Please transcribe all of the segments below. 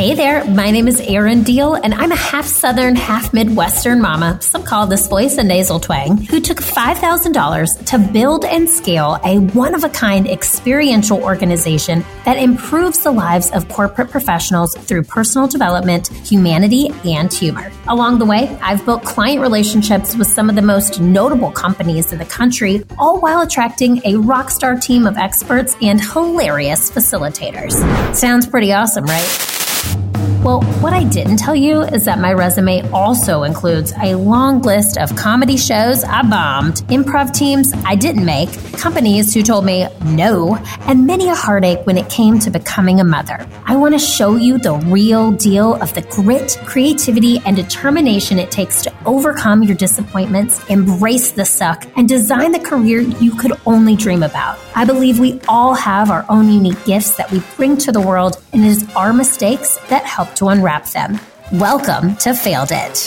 Hey there, my name is Erin Diehl, and I'm a half Southern, half Midwestern mama, some call this voice a nasal twang, who took $5,000 to build and scale a one of a kind experiential organization that improves the lives of corporate professionals through personal development, humanity, and humor. Along the way, I've built client relationships with some of the most notable companies in the country, all while attracting a rock star team of experts and hilarious facilitators. Sounds pretty awesome, right? Well, what I didn't tell you is that my resume also includes a long list of comedy shows I bombed, improv teams I didn't make, companies who told me no, and many a heartache when it came to becoming a mother. I want to show you the real deal of the grit, creativity, and determination it takes to overcome your disappointments, embrace the suck, and design the career you could only dream about. I believe we all have our own unique gifts that we bring to the world, and it is our mistakes that help to unwrap them. Welcome to Failed It.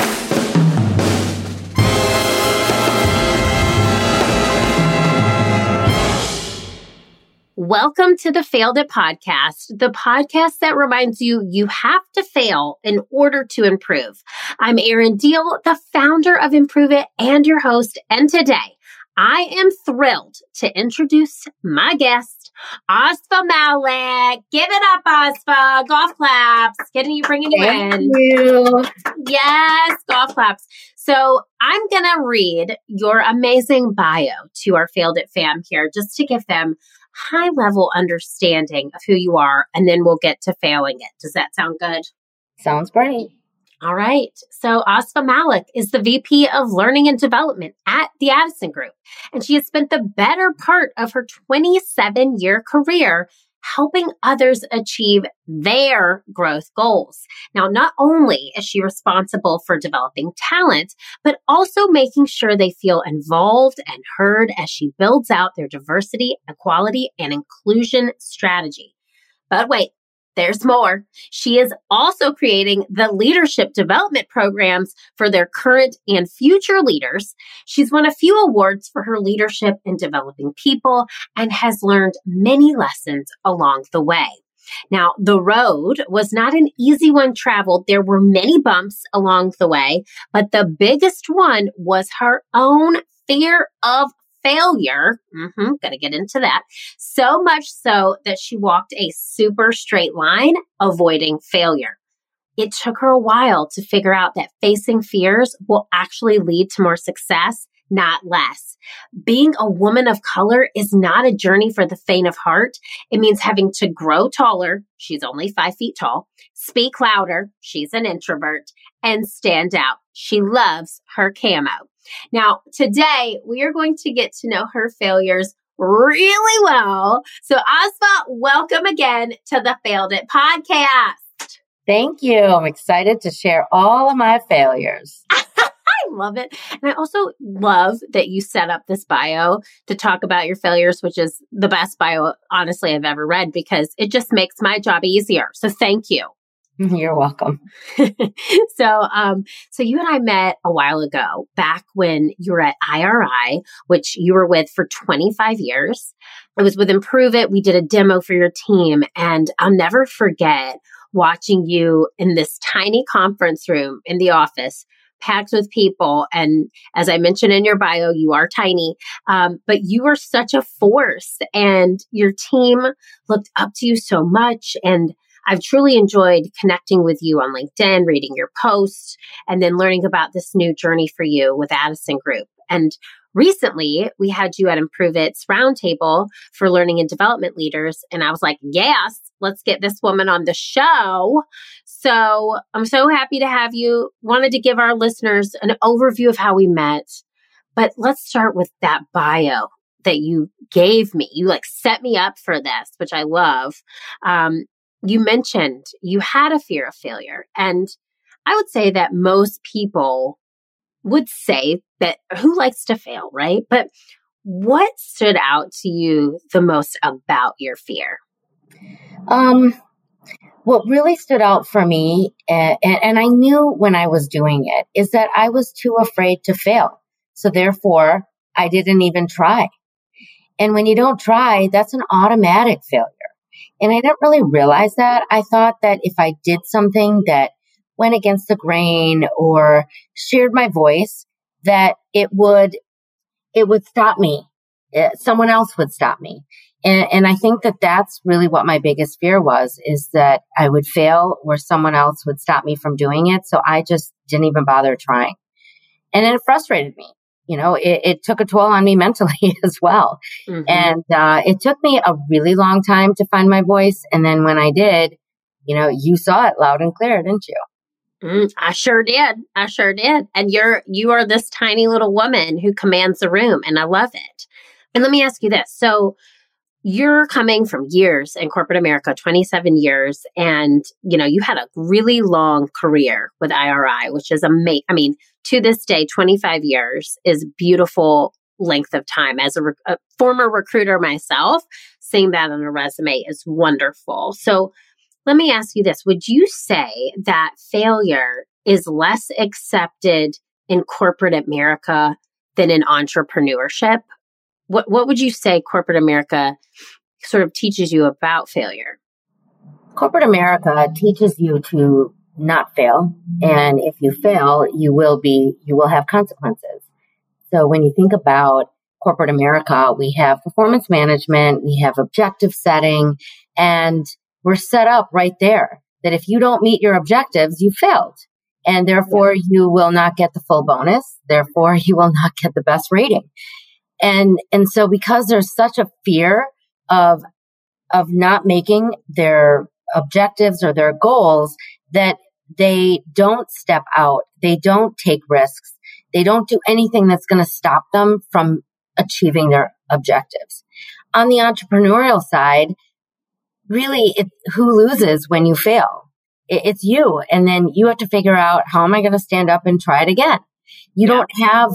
Welcome to the Failed It podcast, the podcast that reminds you you have to fail in order to improve. I'm Erin Diehl, the founder of Improve It and your host. And today I am thrilled to introduce my guest, Asfa Malik. Give it up, Asfa. Golf claps. Getting you, bringing you Thank in. You. Yes, golf claps. So I'm going to read your amazing bio to our Failed It fam here just to give them high level understanding of who you are, and then we'll get to failing it. Does that sound good? Sounds great. All right. So Asfa Malik is the VP of Learning and Development at the Addison Group, and she has spent the better part of her 27 year career helping others achieve their growth goals. Now, not only is she responsible for developing talent, but also making sure they feel involved and heard as she builds out their diversity, equality, and inclusion strategy. But wait, there's more. She is also creating the leadership development programs for their current and future leaders. She's won a few awards for her leadership in developing people and has learned many lessons along the way. Now, the road was not an easy one traveled. There were many bumps along the way, but the biggest one was her own fear of failure. Mm-hmm, gonna get into that. So much so that she walked a super straight line, avoiding failure. It took her a while to figure out that facing fears will actually lead to more success, not less. Being a woman of color is not a journey for the faint of heart. It means having to grow taller. She's only five feet tall. Speak louder. She's an introvert and stand out. She loves her camo. Now, today we are going to get to know her failures really well. So, Asfa, welcome again to the Failed It podcast. Thank you. I'm excited to share all of my failures. I love it. And I also love that you set up this bio to talk about your failures, which is the best bio, honestly, I've ever read because it just makes my job easier. So, thank you. You're welcome. so, um, so you and I met a while ago, back when you were at IRI, which you were with for 25 years. I was with Improve It. We did a demo for your team, and I'll never forget watching you in this tiny conference room in the office packed with people. And as I mentioned in your bio, you are tiny, um, but you are such a force and your team looked up to you so much. And I've truly enjoyed connecting with you on LinkedIn, reading your posts, and then learning about this new journey for you with Addison Group. And recently we had you at Improve It's roundtable for learning and development leaders. And I was like, yes, let's get this woman on the show. So I'm so happy to have you. Wanted to give our listeners an overview of how we met. But let's start with that bio that you gave me. You like set me up for this, which I love. Um, you mentioned you had a fear of failure. And I would say that most people would say that who likes to fail, right? But what stood out to you the most about your fear? Um, what really stood out for me, and, and I knew when I was doing it, is that I was too afraid to fail. So therefore, I didn't even try. And when you don't try, that's an automatic failure. And I didn't really realize that. I thought that if I did something that went against the grain or shared my voice, that it would, it would stop me. Uh, someone else would stop me. And, and I think that that's really what my biggest fear was is that I would fail or someone else would stop me from doing it. So I just didn't even bother trying. And it frustrated me. You know, it, it took a toll on me mentally as well. Mm-hmm. And uh, it took me a really long time to find my voice. And then when I did, you know, you saw it loud and clear, didn't you? Mm, I sure did. I sure did. And you're you are this tiny little woman who commands the room, and I love it. And let me ask you this: so you're coming from years in corporate America, 27 years, and you know, you had a really long career with IRI, which is amazing. I mean, to this day, 25 years is beautiful length of time. As a, re- a former recruiter myself, seeing that on a resume is wonderful. So let me ask you this. Would you say that failure is less accepted in corporate America than in entrepreneurship? What what would you say corporate America sort of teaches you about failure? Corporate America teaches you to not fail, and if you fail, you will be you will have consequences. So when you think about corporate America, we have performance management, we have objective setting, and we're set up right there that if you don't meet your objectives, you failed. And therefore you will not get the full bonus. Therefore you will not get the best rating. And, and so because there's such a fear of, of not making their objectives or their goals that they don't step out. They don't take risks. They don't do anything that's going to stop them from achieving their objectives. On the entrepreneurial side, really it, who loses when you fail? It, it's you. And then you have to figure out how am I going to stand up and try it again? You yeah. don't have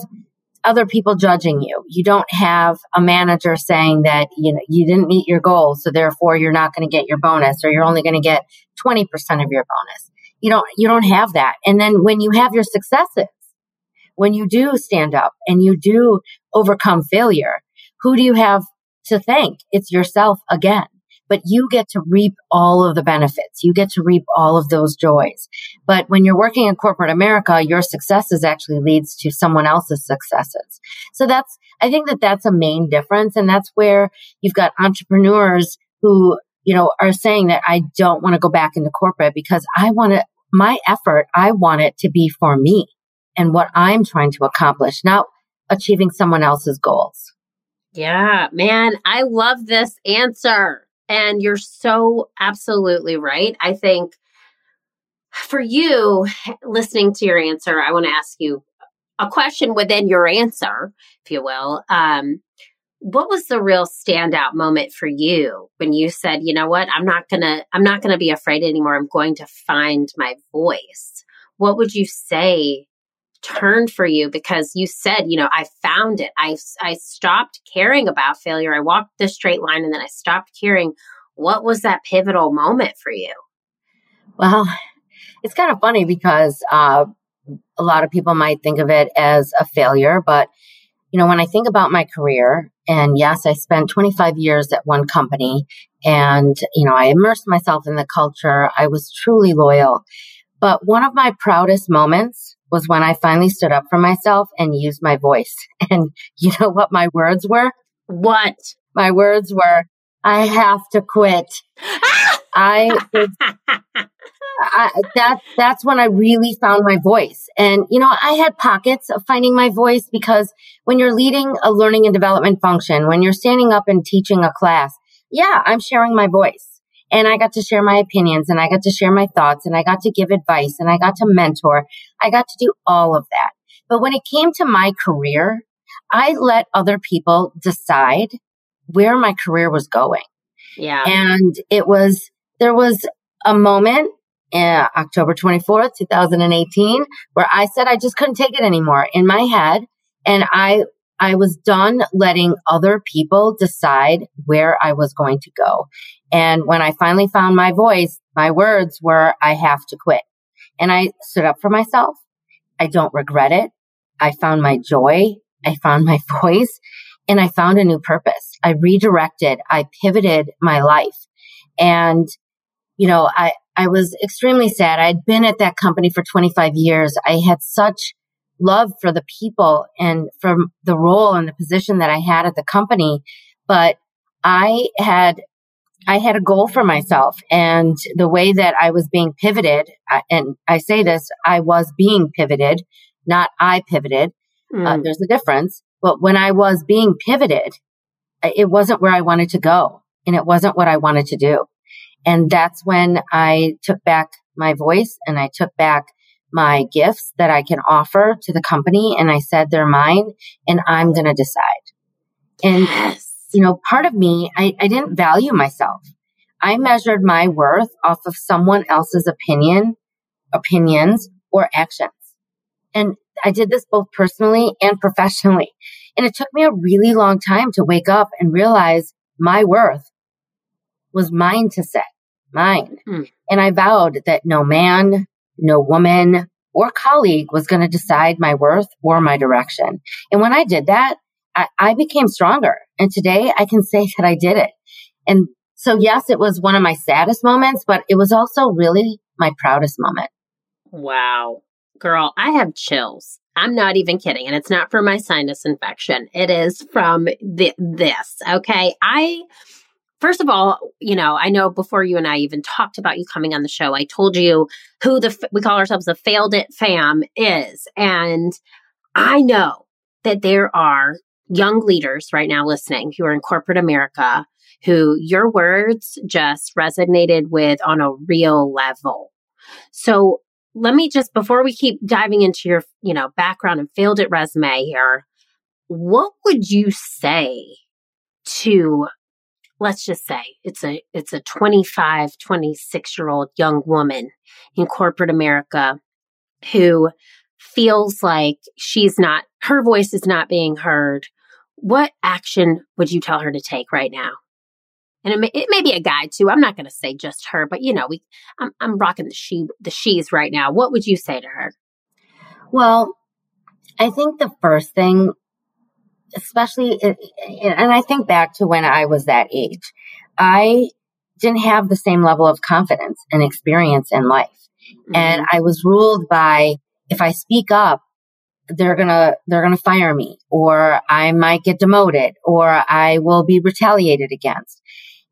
other people judging you. You don't have a manager saying that, you know, you didn't meet your goal. So therefore you're not going to get your bonus or you're only going to get 20% of your bonus. You don't, you don't have that. And then when you have your successes, when you do stand up and you do overcome failure, who do you have to thank? It's yourself again but you get to reap all of the benefits. You get to reap all of those joys. But when you're working in corporate America, your successes actually leads to someone else's successes. So that's, I think that that's a main difference. And that's where you've got entrepreneurs who, you know, are saying that I don't want to go back into corporate because I want to, my effort, I want it to be for me and what I'm trying to accomplish, not achieving someone else's goals. Yeah, man, I love this answer. And you're so absolutely right. I think for you, listening to your answer, I want to ask you a question within your answer, if you will. Um, what was the real standout moment for you when you said, you know what, I'm not gonna, I'm not gonna be afraid anymore. I'm going to find my voice. What would you say turned for you because you said, you know, I found it. I, I stopped caring about failure. I walked the straight line and then I stopped caring. What was that pivotal moment for you? Well, it's kind of funny because uh, a lot of people might think of it as a failure, but you know, when I think about my career, and yes, I spent 25 years at one company and, you know, I immersed myself in the culture. I was truly loyal. But one of my proudest moments was when I finally stood up for myself and used my voice. And you know what my words were? What? My words were, I have to quit. I, I, that, that's when I really found my voice. And, you know, I had pockets of finding my voice because when you're leading a learning and development function, when you're standing up and teaching a class, yeah, I'm sharing my voice and I got to share my opinions and I got to share my thoughts and I got to give advice and I got to mentor. I got to do all of that. But when it came to my career, I let other people decide where my career was going. Yeah. And it was, there was a moment uh, October 24th, 2018, where I said I just couldn't take it anymore in my head. And I, I was done letting other people decide where I was going to go. And when I finally found my voice, my words were, I have to quit. And I stood up for myself. I don't regret it. I found my joy. I found my voice and I found a new purpose. I redirected. I pivoted my life. And, you know, I, I was extremely sad. I'd been at that company for 25 years. I had such love for the people and for the role and the position that I had at the company. But I had I had a goal for myself and the way that I was being pivoted, and I say this, I was being pivoted, not I pivoted. Mm. Uh, hmm. there's a difference. But when I was being pivoted, it wasn't where I wanted to go and it wasn't what I wanted to do. And that's when I took back my voice and I took back my gifts that I can offer to the company. And I said, they're mine and I'm going to decide. And yes you know, part of me, I, I didn't value myself. I measured my worth off of someone else's opinion, opinions, or actions. And I did this both personally and professionally. And it took me a really long time to wake up and realize my worth was mine to set, mine. Hmm. And I vowed that no man, no woman, or colleague was going to decide my worth or my direction. And when I did that, I, I became stronger. And today I can say that I did it. And so, yes, it was one of my saddest moments, but it was also really my proudest moment. Wow. Girl, I have chills. I'm not even kidding. And it's not from my sinus infection. It is from this. Okay. I, first of all, you know, I know before you and I even talked about you coming on the show, I told you who the, we call ourselves the failed it fam is. And I know that there are young leaders right now listening who are in corporate America who your words just resonated with on a real level. So let me just, before we keep diving into your, you know, background and failed it resume here, what would you say to, let's just say it's a, it's a 25, 26 year old young woman in corporate America who feels like she's not, her voice is not being heard what action would you tell her to take right now? And it may, it may be a guy too. I'm not going to say just her, but you know, we I'm, I'm rocking the she the she's right now. What would you say to her? Well, I think the first thing, especially, and I think back to when I was that age, I didn't have the same level of confidence and experience in life. Mm-hmm. And I was ruled by if I speak up, they're gonna they're gonna fire me or I might get demoted or I will be retaliated against.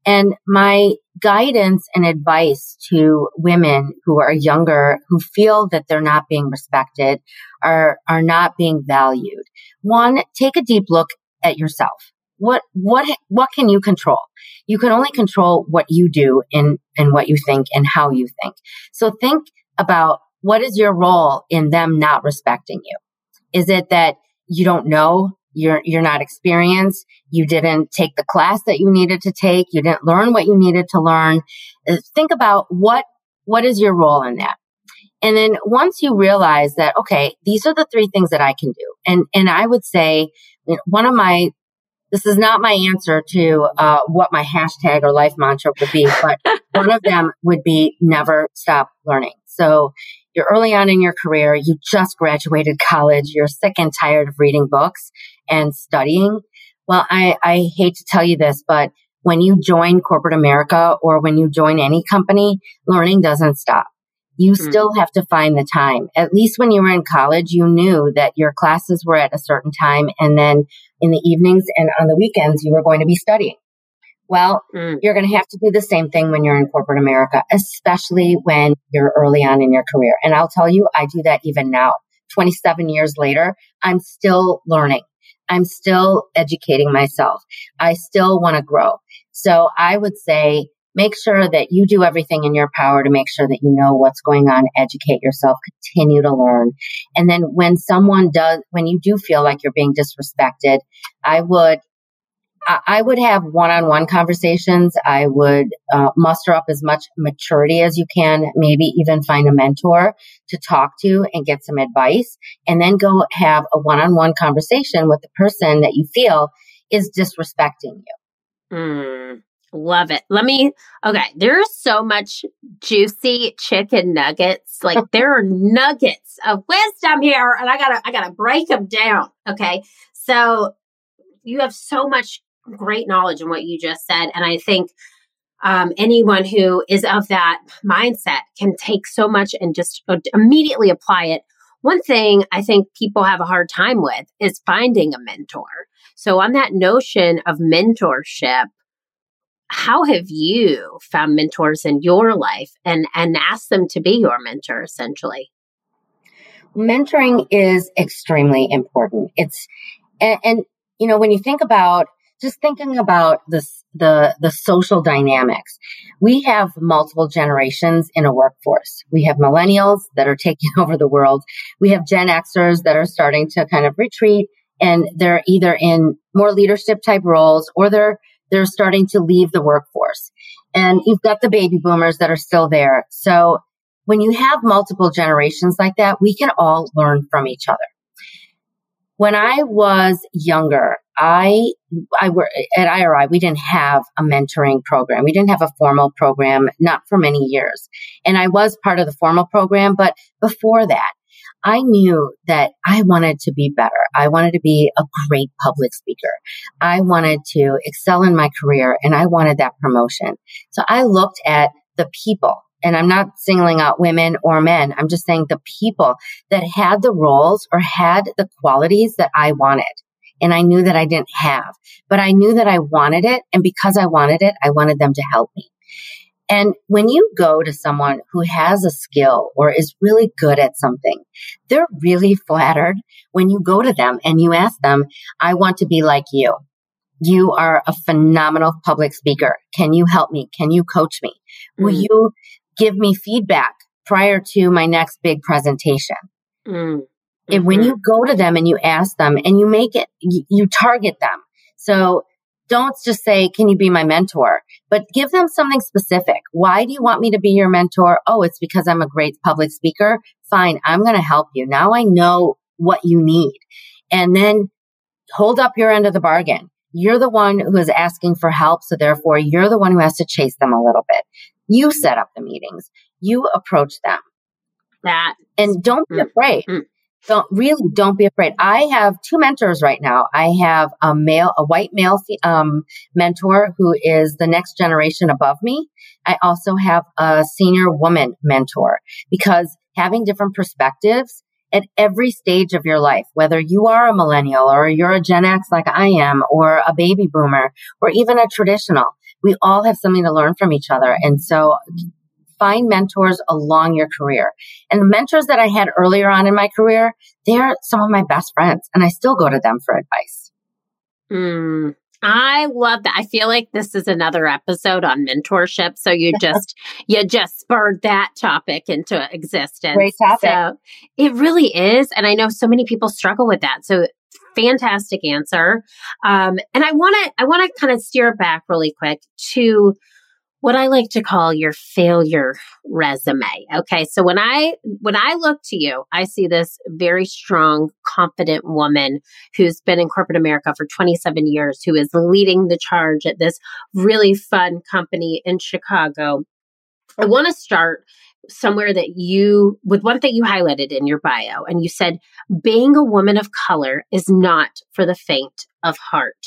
And my guidance and advice to women who are younger who feel that they're not being respected are are not being valued. One, take a deep look at yourself. What what what can you control? You can only control what you do and and what you think and how you think. So think about what is your role in them not respecting you? Is it that you don't know? You're, you're not experienced. You didn't take the class that you needed to take. You didn't learn what you needed to learn. Uh, think about what, what is your role in that? And then once you realize that, okay, these are the three things that I can do. And, and I would say you know, one of my, this is not my answer to uh, what my hashtag or life mantra would be, but one of them would be never stop learning. So you're early on in your career, you just graduated college, you're sick and tired of reading books and studying. Well, I, I hate to tell you this, but when you join corporate America or when you join any company, learning doesn't stop. You mm-hmm. still have to find the time. At least when you were in college, you knew that your classes were at a certain time. And then in the evenings and on the weekends, you were going to be studying. Well, mm. you're going to have to do the same thing when you're in corporate America, especially when you're early on in your career. And I'll tell you, I do that even now. 27 years later, I'm still learning. I'm still educating myself. I still want to grow. So I would say make sure that you do everything in your power to make sure that you know what's going on, educate yourself, continue to learn. And then when someone does, when you do feel like you're being disrespected, I would I would have one-on-one conversations. I would uh, muster up as much maturity as you can, maybe even find a mentor to talk to and get some advice, and then go have a one-on-one conversation with the person that you feel is disrespecting you. Mm, love it. Let me. Okay, there's so much juicy chicken nuggets. Like there are nuggets of wisdom here, and I gotta, I gotta break them down. Okay, so you have so much great knowledge in what you just said. And I think um, anyone who is of that mindset can take so much and just immediately apply it. One thing I think people have a hard time with is finding a mentor. So, on that notion of mentorship, how have you found mentors in your life and, and asked them to be your mentor essentially? Mentoring is extremely important. It's, and, and you know, when you think about just thinking about this, the, the social dynamics, we have multiple generations in a workforce. We have millennials that are taking over the world. We have Gen Xers that are starting to kind of retreat and they're either in more leadership type roles or they're, they're starting to leave the workforce. And you've got the baby boomers that are still there. So when you have multiple generations like that, we can all learn from each other. When I was younger, I, I were at IRI, we didn't have a mentoring program. We didn't have a formal program, not for many years. And I was part of the formal program, but before that, I knew that I wanted to be better. I wanted to be a great public speaker. I wanted to excel in my career and I wanted that promotion. So I looked at the people and I'm not singling out women or men. I'm just saying the people that had the roles or had the qualities that I wanted. And I knew that I didn't have, but I knew that I wanted it. And because I wanted it, I wanted them to help me. And when you go to someone who has a skill or is really good at something, they're really flattered when you go to them and you ask them, I want to be like you. You are a phenomenal public speaker. Can you help me? Can you coach me? Mm. Will you give me feedback prior to my next big presentation? Mm. And when mm-hmm. you go to them and you ask them and you make it, you, you target them. So don't just say, can you be my mentor? But give them something specific. Why do you want me to be your mentor? Oh, it's because I'm a great public speaker. Fine. I'm going to help you. Now I know what you need. And then hold up your end of the bargain. You're the one who is asking for help. So therefore you're the one who has to chase them a little bit. You set up the meetings. You approach them. That. And don't be mm, afraid. Mm don't really don't be afraid. I have two mentors right now. I have a male, a white male um, mentor who is the next generation above me. I also have a senior woman mentor because having different perspectives at every stage of your life, whether you are a millennial or you're a Gen X like I am, or a baby boomer, or even a traditional, we all have something to learn from each other. And so find mentors along your career. And the mentors that I had earlier on in my career, they're some of my best friends and I still go to them for advice. Mm, I love that. I feel like this is another episode on mentorship. So you just, you just spurred that topic into existence. Great topic. So it really is. And I know so many people struggle with that. So fantastic answer. Um, and I want to, I want to kind of steer it back really quick to what I like to call your failure resume. Okay. So when I, when I look to you, I see this very strong, confident woman who's been in corporate America for 27 years, who is leading the charge at this really fun company in Chicago. I want to start somewhere that you, with one thing you highlighted in your bio, and you said, being a woman of color is not for the faint of heart.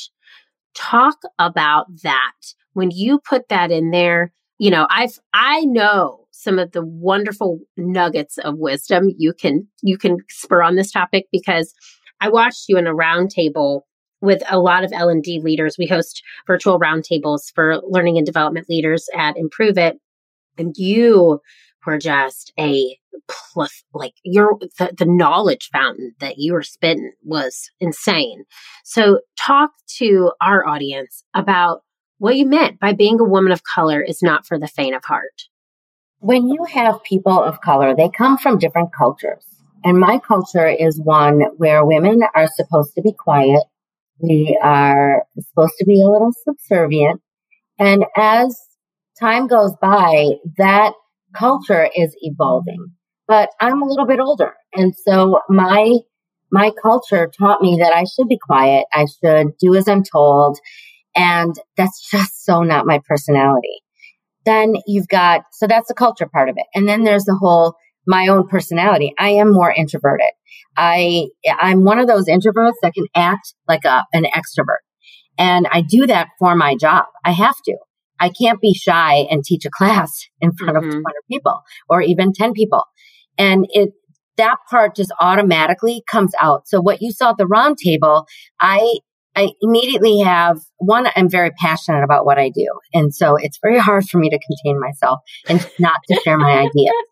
Talk about that when you put that in there, you know, I've, I know some of the wonderful nuggets of wisdom you can, you can spur on this topic because I watched you in a roundtable with a lot of L&D leaders. We host virtual roundtables for learning and development leaders at Improve It. And you were just a plus, like your, the, the knowledge fountain that you were spitting was insane. So talk to our audience about what you meant by being a woman of color is not for the faint of heart. When you have people of color, they come from different cultures. And my culture is one where women are supposed to be quiet. We are supposed to be a little subservient. And as time goes by, that culture is evolving. But I'm a little bit older. And so my, my culture taught me that I should be quiet. I should do as I'm told. And that's just so not my personality. Then you've got, so that's the culture part of it. And then there's the whole, my own personality. I am more introverted. I, I'm one of those introverts that can act like a, an extrovert. And I do that for my job. I have to. I can't be shy and teach a class in front mm-hmm. of 200 people or even 10 people. And it, that part just automatically comes out. So what you saw at the round table, I, I immediately have one, I'm very passionate about what I do. And so it's very hard for me to contain myself and not to share my ideas.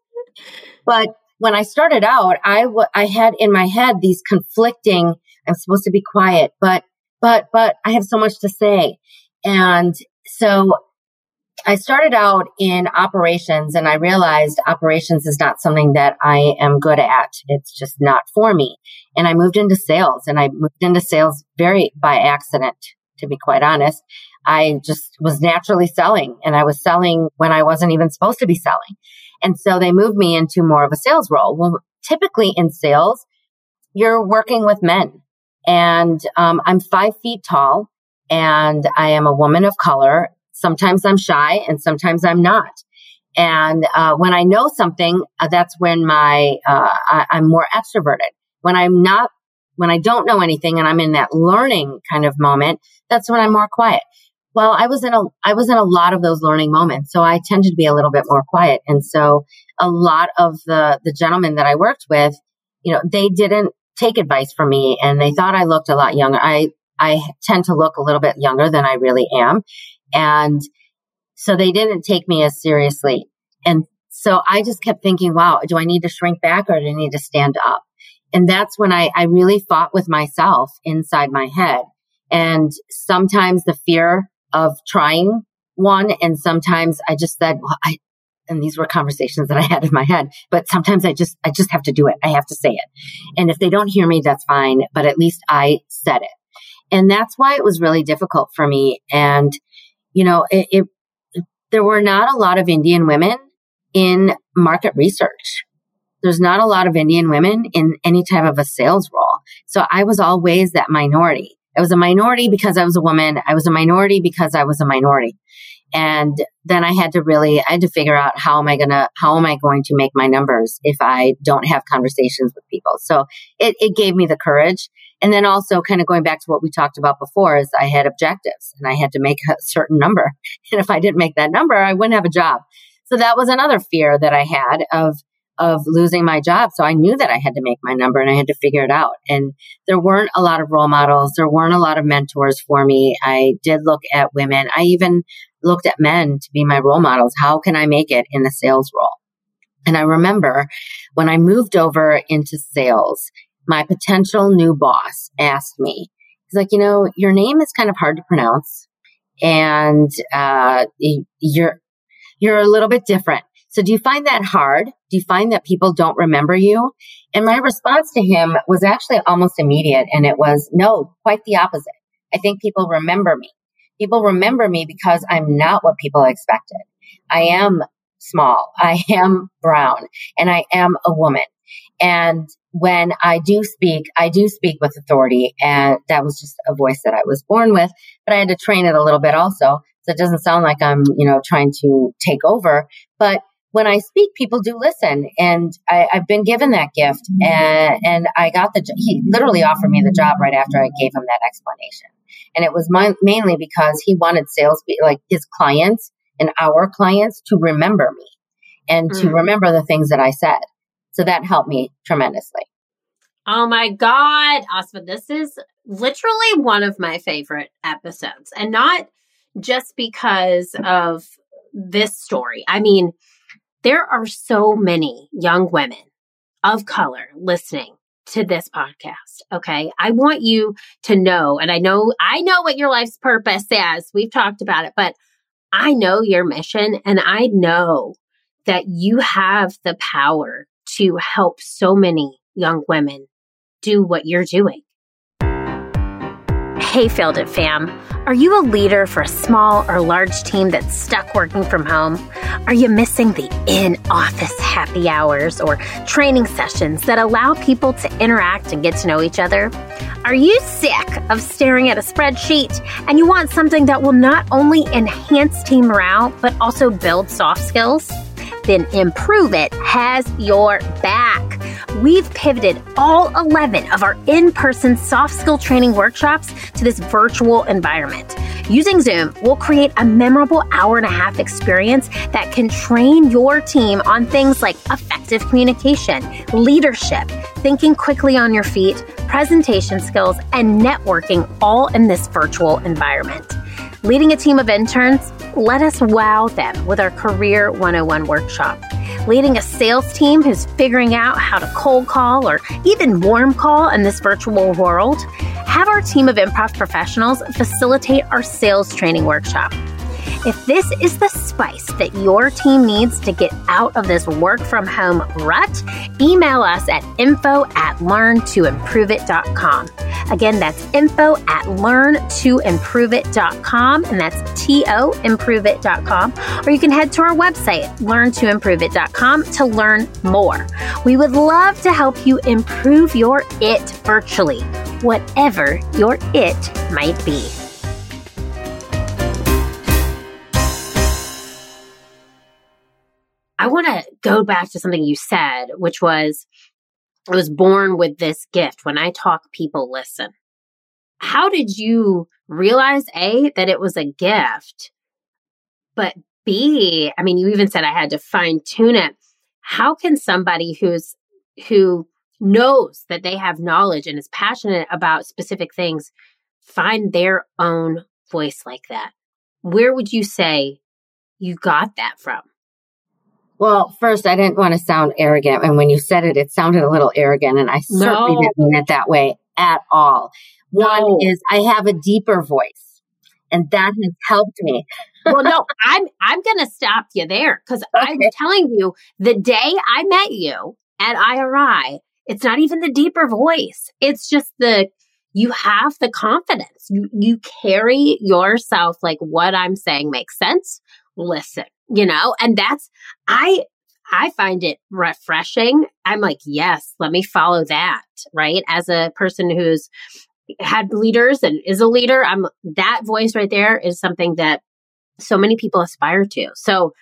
But when I started out, I, w- I had in my head these conflicting, I'm supposed to be quiet, but, but, but I have so much to say. And so I started out in operations and I realized operations is not something that I am good at. It's just not for me. And I moved into sales and I moved into sales very by accident, to be quite honest. I just was naturally selling and I was selling when I wasn't even supposed to be selling. And so they moved me into more of a sales role. Well, typically in sales, you're working with men and um, I'm five feet tall and I am a woman of color Sometimes I'm shy and sometimes I'm not. And uh, when I know something, uh, that's when my uh, I, I'm more extroverted. When I'm not, when I don't know anything and I'm in that learning kind of moment, that's when I'm more quiet. Well, I was in a I was in a lot of those learning moments, so I tended to be a little bit more quiet. And so a lot of the the gentlemen that I worked with, you know, they didn't take advice from me, and they thought I looked a lot younger. I I tend to look a little bit younger than I really am. And so they didn't take me as seriously. And so I just kept thinking, wow, do I need to shrink back or do I need to stand up? And that's when I, I really fought with myself inside my head. And sometimes the fear of trying won, and sometimes I just said, well, I, and these were conversations that I had in my head, but sometimes I just, I just have to do it. I have to say it. And if they don't hear me, that's fine, but at least I said it. And that's why it was really difficult for me. And you know, it, it, there were not a lot of Indian women in market research. There's not a lot of Indian women in any type of a sales role. So I was always that minority. I was a minority because I was a woman. I was a minority because I was a minority. And then I had to really, I had to figure out how am I going to, how am I going to make my numbers if I don't have conversations with people? So it, it gave me the courage. And then also kind of going back to what we talked about before is I had objectives and I had to make a certain number. And if I didn't make that number, I wouldn't have a job. So that was another fear that I had of, of losing my job. So I knew that I had to make my number and I had to figure it out. And there weren't a lot of role models. There weren't a lot of mentors for me. I did look at women. I even looked at men to be my role models. How can I make it in the sales role? And I remember when I moved over into sales my potential new boss asked me, he's like, you know, your name is kind of hard to pronounce and, uh, you're, you're a little bit different. So do you find that hard? Do you find that people don't remember you? And my response to him was actually almost immediate. And it was no, quite the opposite. I think people remember me. People remember me because I'm not what people expected. I am small. I am brown and I am a woman. And when I do speak, I do speak with authority. And that was just a voice that I was born with, but I had to train it a little bit also. So it doesn't sound like I'm, you know, trying to take over, but when I speak, people do listen. And I, have been given that gift and, and I got the, he literally offered me the job right after I gave him that explanation. And it was my, mainly because he wanted sales, like his clients and our clients to remember me and mm. to remember the things that I said. So that helped me tremendously. Oh my God, Asfa, this is literally one of my favorite episodes. And not just because of this story. I mean, there are so many young women of color listening to this podcast. Okay. I want you to know, and I know, I know what your life's purpose is. We've talked about it, but I know your mission and I know that you have the power to help so many young women do what you're doing. Hey, Failed It fam. Are you a leader for a small or large team that's stuck working from home? Are you missing the in office happy hours or training sessions that allow people to interact and get to know each other? Are you sick of staring at a spreadsheet and you want something that will not only enhance team morale but also build soft skills? Then Improve It has your back. We've pivoted all 11 of our in person soft skill training workshops to this virtual environment. Using Zoom we'll create a memorable hour and a half experience that can train your team on things like effective communication, leadership, thinking quickly on your feet, presentation skills, and networking all in this virtual environment. Leading a team of interns, let us wow them with our Career 101 workshop. Leading a sales team who's figuring out how to cold call or even warm call in this virtual world, have our team of improv professionals facilitate our sales training workshop. If this is the spice that your team needs to get out of this work from home rut, email us at info at learntoimproveit.com. Again, that's info at learntoimproveit.com, and that's T-O improveit.com. Or you can head to our website, learntoimproveit.com, to learn more. We would love to help you improve your it virtually, whatever your it might be. I want to go back to something you said, which was I was born with this gift. When I talk, people listen. How did you realize A, that it was a gift, but B, I mean, you even said I had to fine tune it. How can somebody who's, who knows that they have knowledge and is passionate about specific things find their own voice like that? Where would you say you got that from? Well, first, I didn't want to sound arrogant. And when you said it, it sounded a little arrogant. And I certainly no. didn't mean it that way at all. One no. is I have a deeper voice and that has helped me. well, no, I'm, I'm going to stop you there because okay. I'm telling you the day I met you at IRI, it's not even the deeper voice. It's just the, you have the confidence. You, you carry yourself like what I'm saying makes sense. Listen, you know, and that's, I, I find it refreshing. I'm like, yes, let me follow that, right? As a person who's had leaders and is a leader, I'm that voice right there is something that so many people aspire to. So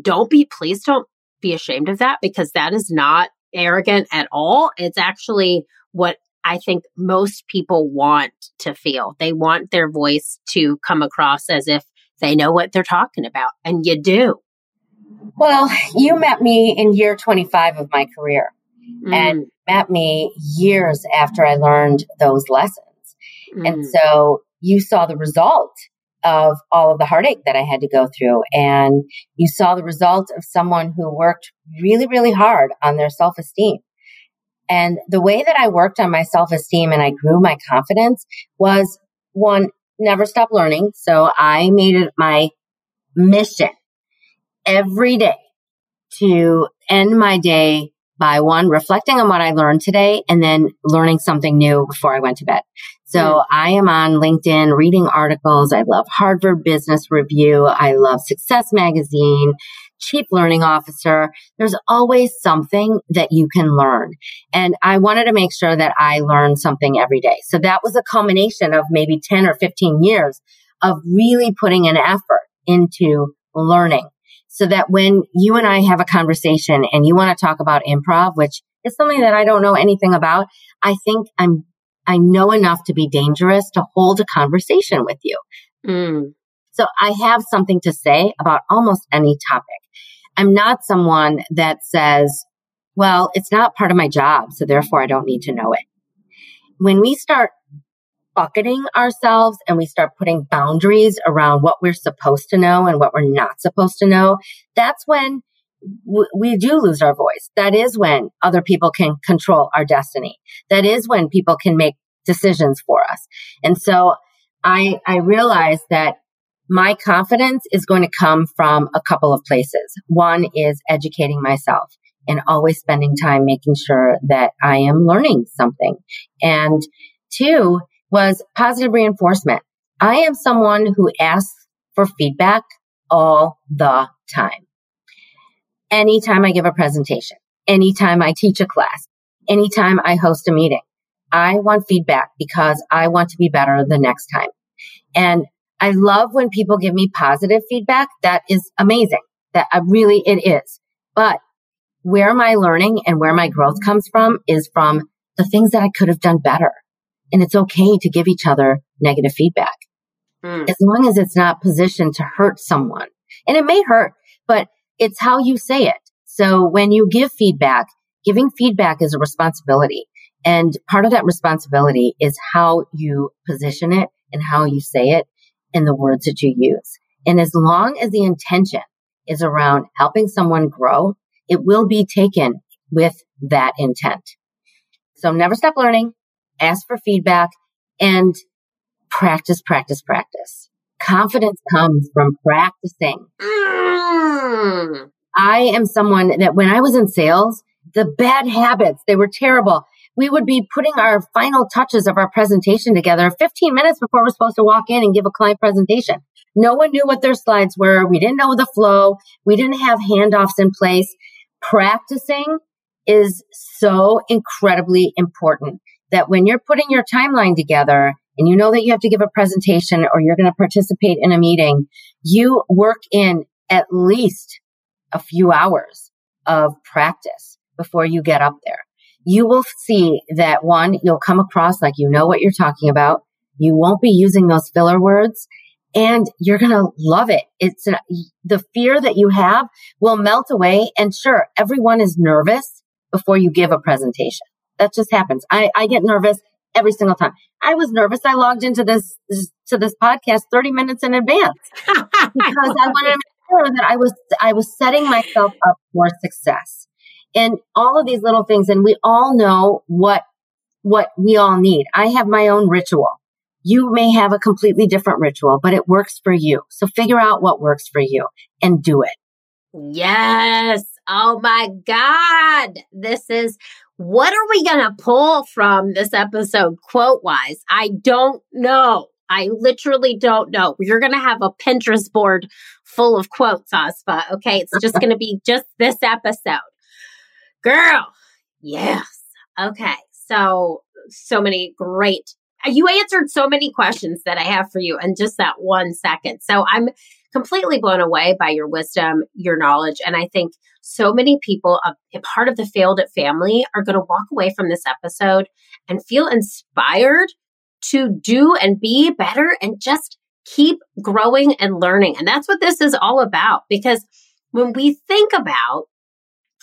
don't be, please don't be ashamed of that because that is not arrogant at all. It's actually what I think most people want to feel. They want their voice to come across as if they know what they're talking about, and you do. Well, you met me in year 25 of my career mm. and met me years after I learned those lessons. Mm. And so you saw the result of all of the heartache that I had to go through. And you saw the result of someone who worked really, really hard on their self esteem. And the way that I worked on my self esteem and I grew my confidence was one, never stop learning. So I made it my mission every day to end my day by one, reflecting on what I learned today and then learning something new before I went to bed. So mm. I am on LinkedIn reading articles. I love Harvard Business Review. I love Success Magazine. Chief Learning Officer, there's always something that you can learn. And I wanted to make sure that I learned something every day. So that was a culmination of maybe 10 or 15 years of really putting an effort into learning so that when you and I have a conversation and you want to talk about improv, which is something that I don't know anything about, I think I'm, I know enough to be dangerous to hold a conversation with you. Mm. So I have something to say about almost any topic. I'm not someone that says, well, it's not part of my job, so therefore I don't need to know it. When we start bucketing ourselves and we start putting boundaries around what we're supposed to know and what we're not supposed to know, that's when w- we do lose our voice. That is when other people can control our destiny. That is when people can make decisions for us. And so I, I realized that my confidence is going to come from a couple of places. One is educating myself and always spending time making sure that I am learning something. And two was positive reinforcement. I am someone who asks for feedback all the time. Anytime I give a presentation, anytime I teach a class, anytime I host a meeting, I want feedback because I want to be better the next time. And I love when people give me positive feedback. That is amazing. That I really, it is. But where my learning and where my growth comes from is from the things that I could have done better. And it's okay to give each other negative feedback. mm. as long as it's not positioned to hurt someone. And it may hurt, but it's how you say it. So when you give feedback, giving feedback is a responsibility. And part of that responsibility is how you position it and how you say it and the words that you use. And as long as the intention is around helping someone grow, it will be taken with that intent. So never stop learning, ask for feedback and practice, practice, practice. Confidence comes from practicing. Mm. I am someone that when I was in sales, the bad habits, they were terrible. We would be putting our final touches of our presentation together 15 minutes before we're supposed to walk in and give a client presentation. No one knew what their slides were. We didn't know the flow. We didn't have handoffs in place. Practicing is so incredibly important that when you're putting your timeline together and you know that you have to give a presentation or you're going to participate in a meeting, you work in at least a few hours of practice before you get up there. You will see that one, you'll come across like you know what you're talking about. You won't be using those filler words and you're going to love it. It's an, the fear that you have will melt away. And sure, everyone is nervous before you give a presentation. That just happens. I, I get nervous every single time. I was nervous. I logged into this, this to this podcast 30 minutes in advance because I wanted to make sure that I was I was setting myself up for success. And all of these little things and we all know what what we all need. I have my own ritual. You may have a completely different ritual, but it works for you. So figure out what works for you and do it. Yes. Oh my God. This is what are we going to pull from this episode quote wise? I don't know. I literally don't know. You're going to have a Pinterest board full of quotes, Asfa. Okay. It's just going to be just this episode. Girl. Yes. Okay. So, so many great you answered so many questions that I have for you in just that one second. So I'm completely blown away by your wisdom, your knowledge. And I think so many people, a, part of the Failed It family, are going to walk away from this episode and feel inspired to do and be better and just keep growing and learning. And that's what this is all about. Because when we think about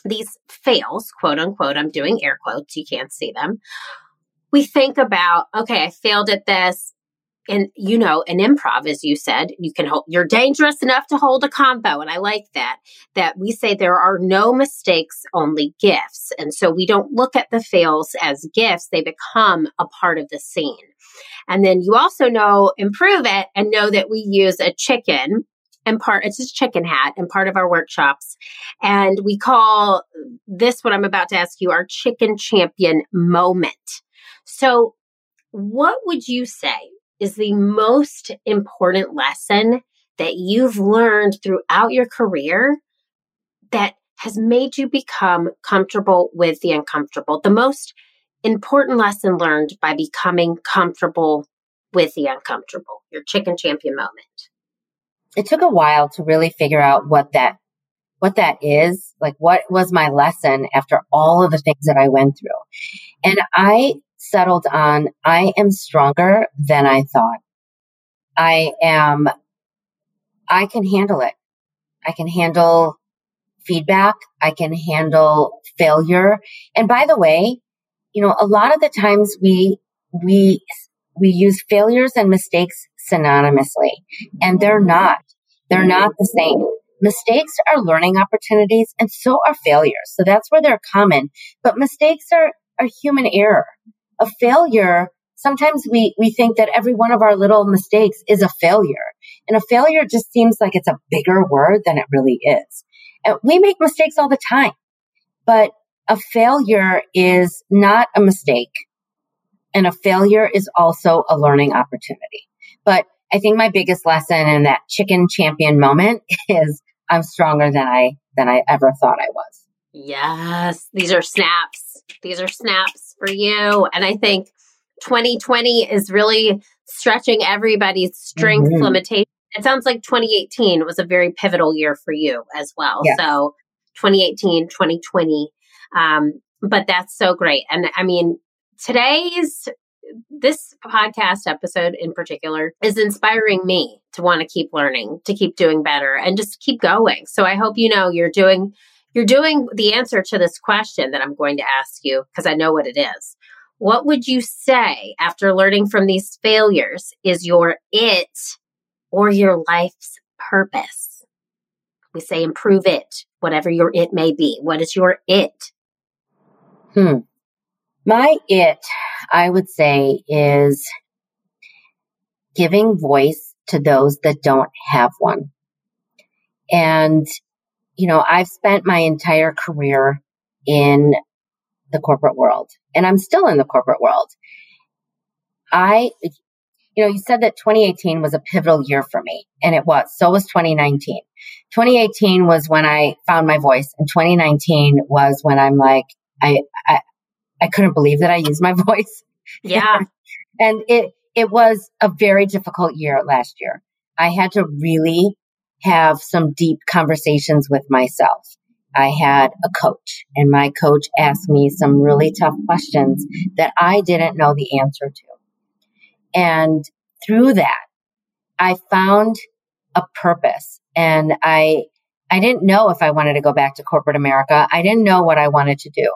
these fails, quote unquote, I'm doing air quotes, you can't see them we think about, okay, I failed at this. And you know, an improv, as you said, you can hold, you're dangerous enough to hold a combo. And I like that, that we say there are no mistakes, only gifts. And so we don't look at the fails as gifts. They become a part of the scene. And then you also know, improve it and know that we use a chicken and part it's just chicken hat and part of our workshops and we call this what i'm about to ask you our chicken champion moment so, what would you say is the most important lesson that you've learned throughout your career that has made you become comfortable with the uncomfortable? The most important lesson learned by becoming comfortable with the uncomfortable, your chicken champion moment? It took a while to really figure out what that what that is, like what was my lesson after all of the things that I went through. And I settled on I am stronger than I thought. I am, I can handle it. I can handle feedback. I can handle failure. And by the way, you know, a lot of the times we, we, we use failures and mistakes synonymously and they're not. They're not the same. Mistakes are learning opportunities and so are failures. So that's where they're common, but mistakes are, are human error a failure, sometimes we, we think that every one of our little mistakes is a failure. And a failure just seems like it's a bigger word than it really is. And we make mistakes all the time, but a failure is not a mistake. And a failure is also a learning opportunity. But I think my biggest lesson in that chicken champion moment is I'm stronger than I, than I ever thought I was. Yes. These are snaps. These are snaps for you. And I think 2020 is really stretching everybody's strength mm-hmm. limitation. It sounds like 2018 was a very pivotal year for you as well. Yes. So 2018, 2020. Um, but that's so great. And I mean, today's this podcast episode in particular is inspiring me to want to keep learning, to keep doing better and just keep going. So I hope you know you're doing you're doing the answer to this question that I'm going to ask you because I know what it is. What would you say after learning from these failures is your it or your life's purpose? We say improve it, whatever your it may be. What is your it? Hmm. My it, I would say, is giving voice to those that don't have one. And, you know, I've spent my entire career in the corporate world and I'm still in the corporate world. I, you know, you said that 2018 was a pivotal year for me and it was. So was 2019. 2018 was when I found my voice and 2019 was when I'm like, I, I, I couldn't believe that I used my voice. Yeah. and it, it was a very difficult year last year. I had to really have some deep conversations with myself. I had a coach and my coach asked me some really tough questions that I didn't know the answer to. And through that, I found a purpose and I, I didn't know if I wanted to go back to corporate America. I didn't know what I wanted to do.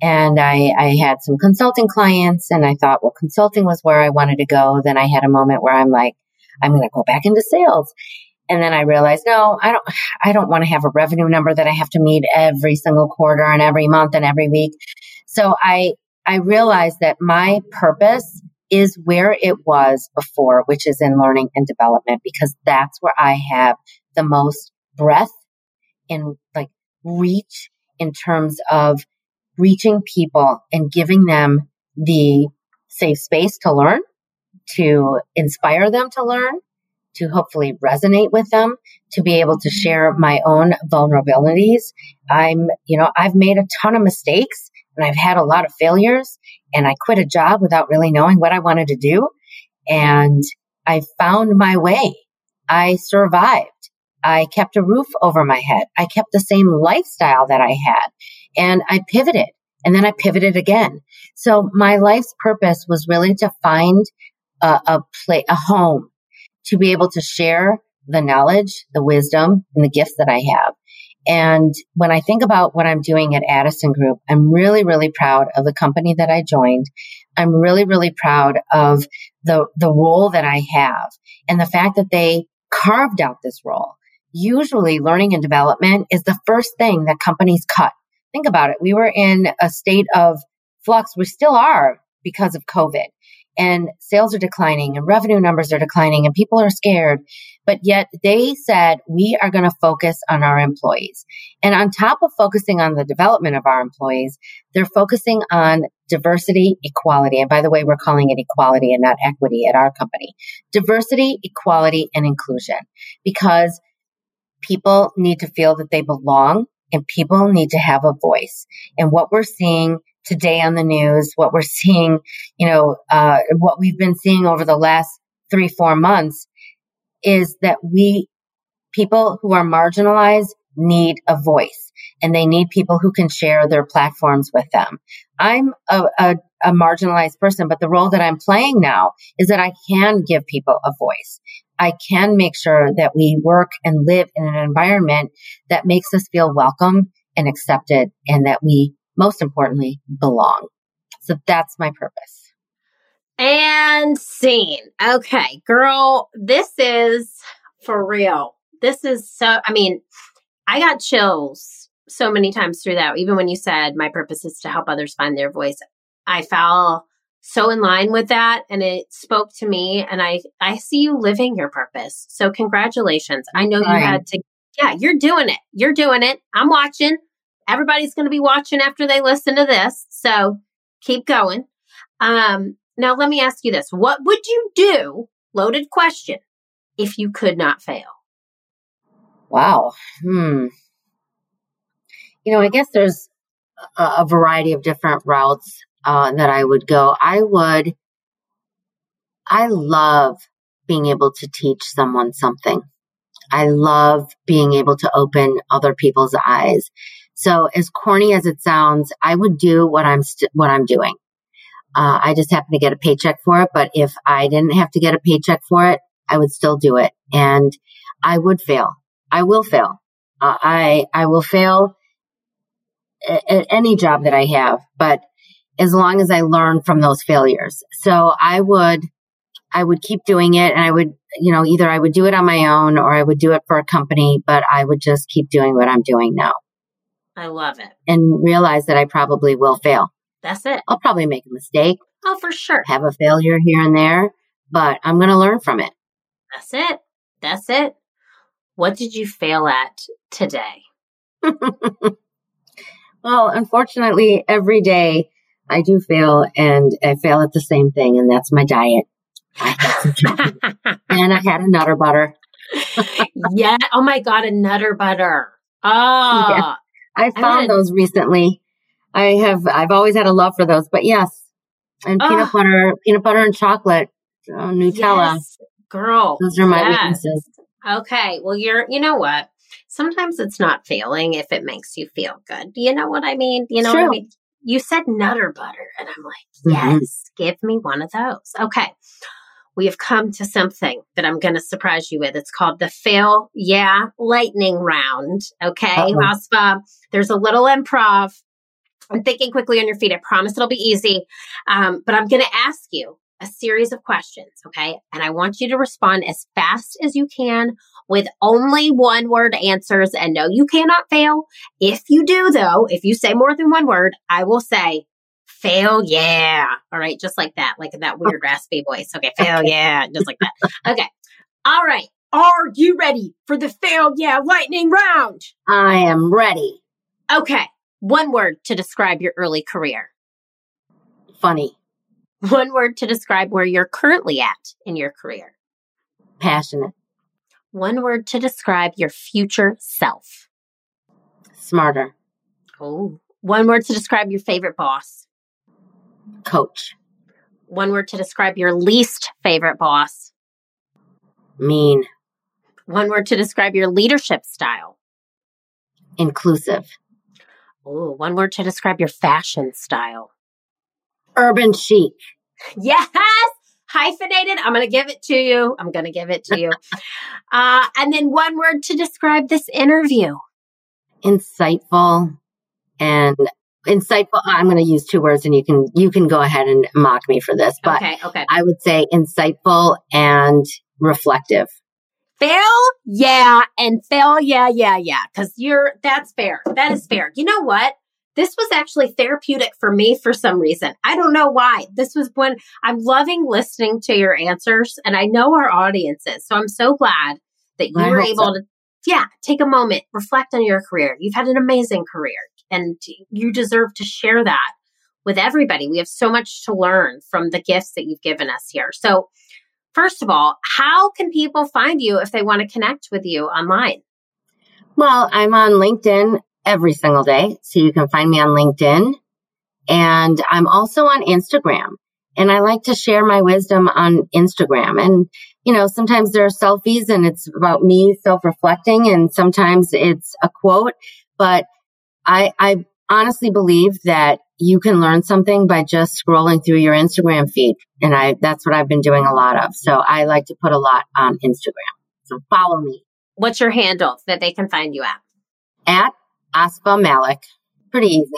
And I, I had some consulting clients and I thought, well, consulting was where I wanted to go. Then I had a moment where I'm like, I'm going to go back into sales. And then I realized, no, I don't, I don't want to have a revenue number that I have to meet every single quarter and every month and every week. So I, I realized that my purpose is where it was before, which is in learning and development, because that's where I have the most breadth and like reach in terms of reaching people and giving them the safe space to learn, to inspire them to learn, to hopefully resonate with them, to be able to share my own vulnerabilities. I'm, you know, I've made a ton of mistakes and I've had a lot of failures and I quit a job without really knowing what I wanted to do. And I found my way. I survived. I kept a roof over my head. I kept the same lifestyle that I had and I pivoted and then I pivoted again. So my life's purpose was really to find a, a play, a home to be able to share the knowledge, the wisdom and the gifts that I have. And when I think about what I'm doing at Addison Group, I'm really, really proud of the company that I joined. I'm really, really proud of the, the role that I have and the fact that they carved out this role. Usually learning and development is the first thing that companies cut. Think about it. We were in a state of flux. We still are because of COVID and sales are declining and revenue numbers are declining and people are scared. But yet they said, we are going to focus on our employees. And on top of focusing on the development of our employees, they're focusing on diversity, equality. And by the way, we're calling it equality and not equity at our company. Diversity, equality, and inclusion because people need to feel that they belong and people need to have a voice. And what we're seeing today on the news, what we're seeing, you know, uh, what we've been seeing over the last three, four months is that we, people who are marginalized need a voice and they need people who can share their platforms with them. I'm a, a, a marginalized person, but the role that I'm playing now is that I can give people a voice. I can make sure that we work and live in an environment that makes us feel welcome and accepted and that we most importantly, belong. So that's my purpose. And scene. Okay, girl, this is for real. This is so, I mean, I got chills so many times through that. Even when you said my purpose is to help others find their voice, I felt so in line with that and it spoke to me and I I see you living your purpose. So congratulations. I know you had to yeah, you're doing it. You're doing it. I'm watching everybody's going to be watching after they listen to this. So keep going. Um, now, let me ask you this What would you do? Loaded question if you could not fail? Wow. Hmm. You know, I guess there's a, a variety of different routes uh, that I would go. I would, I love being able to teach someone something. I love being able to open other people's eyes. So as corny as it sounds, I would do what I'm, st- what I'm doing. Uh, I just happen to get a paycheck for it. But if I didn't have to get a paycheck for it, I would still do it. And I would fail. I will fail. Uh, I, I will fail at, at any job that I have, but as long as I learn from those failures. So I would, I would keep doing it and I would, you know, either I would do it on my own or I would do it for a company, but I would just keep doing what I'm doing now. I love it. And realize that I probably will fail. That's it. I'll probably make a mistake. Oh, for sure. Have a failure here and there, but I'm going to learn from it. That's it. That's it. What did you fail at today? well, unfortunately, every day I do fail and I fail at the same thing, and that's my diet. I and I had a nutter butter. yeah. Oh my God, a nutter butter. Oh, yeah. I found I those recently. I have, I've always had a love for those, but yes. And oh. peanut butter, peanut butter and chocolate, uh, Nutella. Yes, girl. Those are my yes. weaknesses. Okay. Well, you're, you know what? Sometimes it's not failing if it makes you feel good. Do you know what I mean? You know what I mean? You said nutter butter, and I'm like, mm-hmm. yes, give me one of those. Okay. We have come to something that I'm going to surprise you with. It's called the fail, yeah, lightning round. Okay, uh There's a little improv. I'm thinking quickly on your feet. I promise it'll be easy. Um, but I'm going to ask you a series of questions, okay? And I want you to respond as fast as you can with only one word answers. And no, you cannot fail. If you do, though, if you say more than one word, I will say, fail, yeah. All right, just like that, like that weird raspy voice. Okay, fail, yeah, just like that. Okay. All right. Are you ready for the fail, yeah, lightning round? I am ready. Okay. One word to describe your early career. Funny. One word to describe where you're currently at in your career. Passionate. One word to describe your future self. Smarter. Oh. One word to describe your favorite boss. Coach. One word to describe your least favorite boss. Mean. One word to describe your leadership style. Inclusive. Oh, one word to describe your fashion style urban chic. Yes, hyphenated. I'm going to give it to you. I'm going to give it to you. uh, and then one word to describe this interview insightful and insightful i'm going to use two words and you can you can go ahead and mock me for this but okay, okay. i would say insightful and reflective fail yeah and fail yeah yeah yeah because you're that's fair that is fair you know what this was actually therapeutic for me for some reason. I don't know why. This was when I'm loving listening to your answers and I know our audiences. So I'm so glad that you I were able so. to, yeah, take a moment, reflect on your career. You've had an amazing career and you deserve to share that with everybody. We have so much to learn from the gifts that you've given us here. So, first of all, how can people find you if they want to connect with you online? Well, I'm on LinkedIn every single day. So you can find me on LinkedIn. And I'm also on Instagram. And I like to share my wisdom on Instagram. And, you know, sometimes there are selfies and it's about me self reflecting and sometimes it's a quote. But I, I honestly believe that you can learn something by just scrolling through your Instagram feed. And I, that's what I've been doing a lot of. So I like to put a lot on Instagram. So follow me. What's your handle that they can find you at? At Asfa Malik. Pretty easy.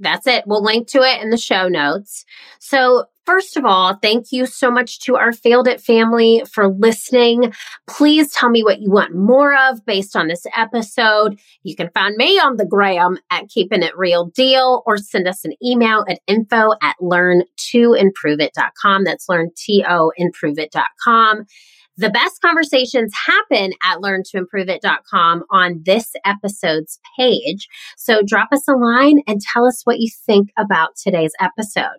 That's it. We'll link to it in the show notes. So, first of all, thank you so much to our Failed It family for listening. Please tell me what you want more of based on this episode. You can find me on the gram at Keeping It Real Diehl or send us an email at info at learn2improveit.com. That's learn to improveit.com. The best conversations happen at learntoimproveit.com on this episode's page. So drop us a line and tell us what you think about today's episode.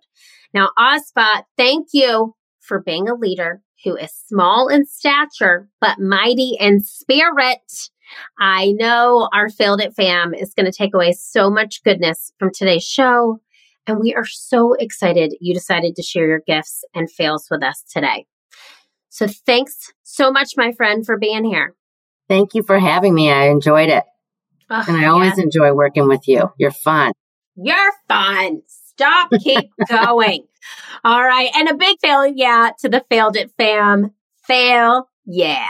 Now, Asfa, thank you for being a leader who is small in stature, but mighty in spirit. I know our Failed It fam is going to take away so much goodness from today's show. And we are so excited you decided to share your gifts and fails with us today. So thanks so much, my friend, for being here. Thank you for having me. I enjoyed it. Oh, and I always yeah. enjoy working with you. You're fun. You're fun. Stop, keep going. All right. And a big fail, yeah, to the failed it fam. Fail, yeah.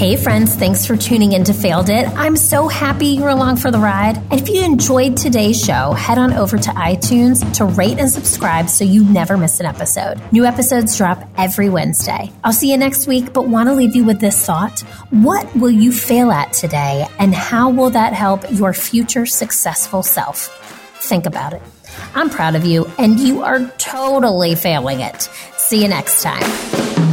Hey friends, thanks for tuning in to Failed It. I'm so happy you're along for the ride. And if you enjoyed today's show, head on over to iTunes to rate and subscribe so you never miss an episode. New episodes drop every Wednesday. I'll see you next week, but want to leave you with this thought. What will you fail at today, and how will that help your future successful self? Think about it. I'm proud of you, and you are totally failing it. See you next time.